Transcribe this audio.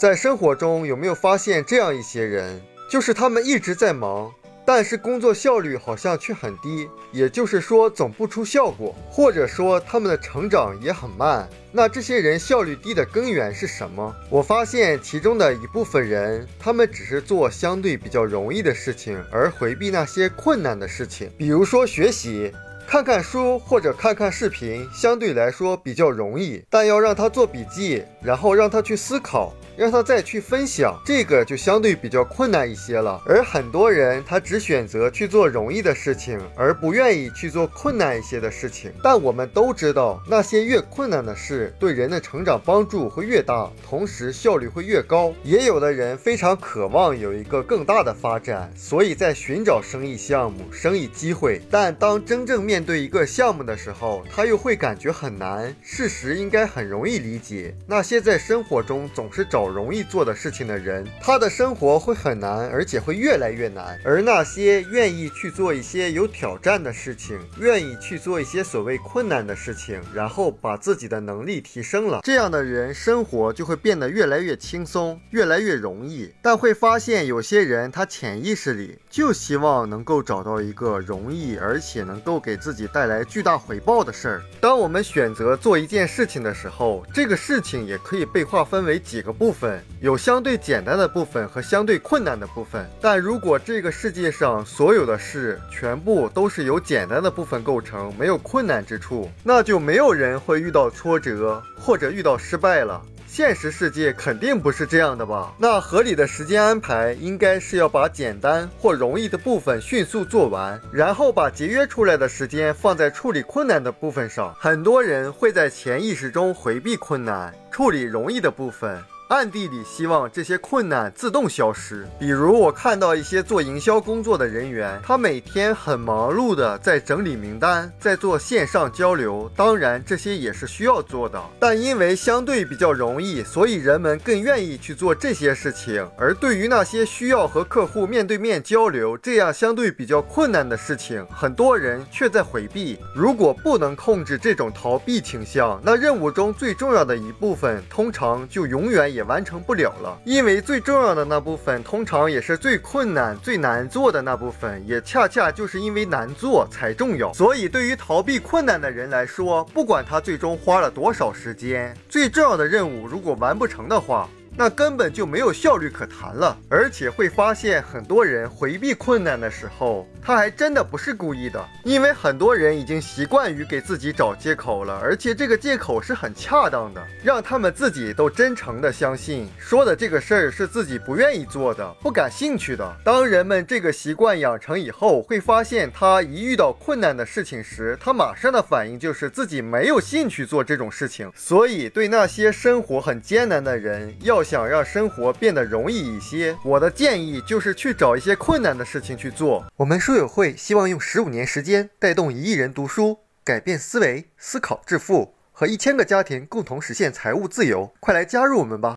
在生活中有没有发现这样一些人，就是他们一直在忙。但是工作效率好像却很低，也就是说总不出效果，或者说他们的成长也很慢。那这些人效率低的根源是什么？我发现其中的一部分人，他们只是做相对比较容易的事情，而回避那些困难的事情，比如说学习。看看书或者看看视频，相对来说比较容易，但要让他做笔记，然后让他去思考，让他再去分享，这个就相对比较困难一些了。而很多人他只选择去做容易的事情，而不愿意去做困难一些的事情。但我们都知道，那些越困难的事，对人的成长帮助会越大，同时效率会越高。也有的人非常渴望有一个更大的发展，所以在寻找生意项目、生意机会。但当真正面对一个项目的时候，他又会感觉很难。事实应该很容易理解。那些在生活中总是找容易做的事情的人，他的生活会很难，而且会越来越难。而那些愿意去做一些有挑战的事情，愿意去做一些所谓困难的事情，然后把自己的能力提升了，这样的人生活就会变得越来越轻松，越来越容易。但会发现有些人，他潜意识里就希望能够找到一个容易，而且能够给自己带来巨大回报的事儿。当我们选择做一件事情的时候，这个事情也可以被划分为几个部部分，有相对简单的部分和相对困难的部分。但如果这个世界上所有的事全部都是由简单的部分构成，没有困难之处，那就没有人会遇到挫折或者遇到失败了。现实世界肯定不是这样的吧？那合理的时间安排应该是要把简单或容易的部分迅速做完，然后把节约出来的时间放在处理困难的部分上。很多人会在潜意识中回避困难，处理容易的部分。暗地里希望这些困难自动消失。比如，我看到一些做营销工作的人员，他每天很忙碌的在整理名单，在做线上交流。当然，这些也是需要做的，但因为相对比较容易，所以人们更愿意去做这些事情。而对于那些需要和客户面对面交流这样相对比较困难的事情，很多人却在回避。如果不能控制这种逃避倾向，那任务中最重要的一部分，通常就永远也。也完成不了了，因为最重要的那部分，通常也是最困难、最难做的那部分，也恰恰就是因为难做才重要。所以，对于逃避困难的人来说，不管他最终花了多少时间，最重要的任务如果完不成的话。那根本就没有效率可谈了，而且会发现很多人回避困难的时候，他还真的不是故意的，因为很多人已经习惯于给自己找借口了，而且这个借口是很恰当的，让他们自己都真诚的相信说的这个事儿是自己不愿意做的、不感兴趣的。当人们这个习惯养成以后，会发现他一遇到困难的事情时，他马上的反应就是自己没有兴趣做这种事情。所以，对那些生活很艰难的人要，要。想让生活变得容易一些，我的建议就是去找一些困难的事情去做。我们书友会希望用十五年时间带动一亿人读书，改变思维，思考致富，和一千个家庭共同实现财务自由。快来加入我们吧！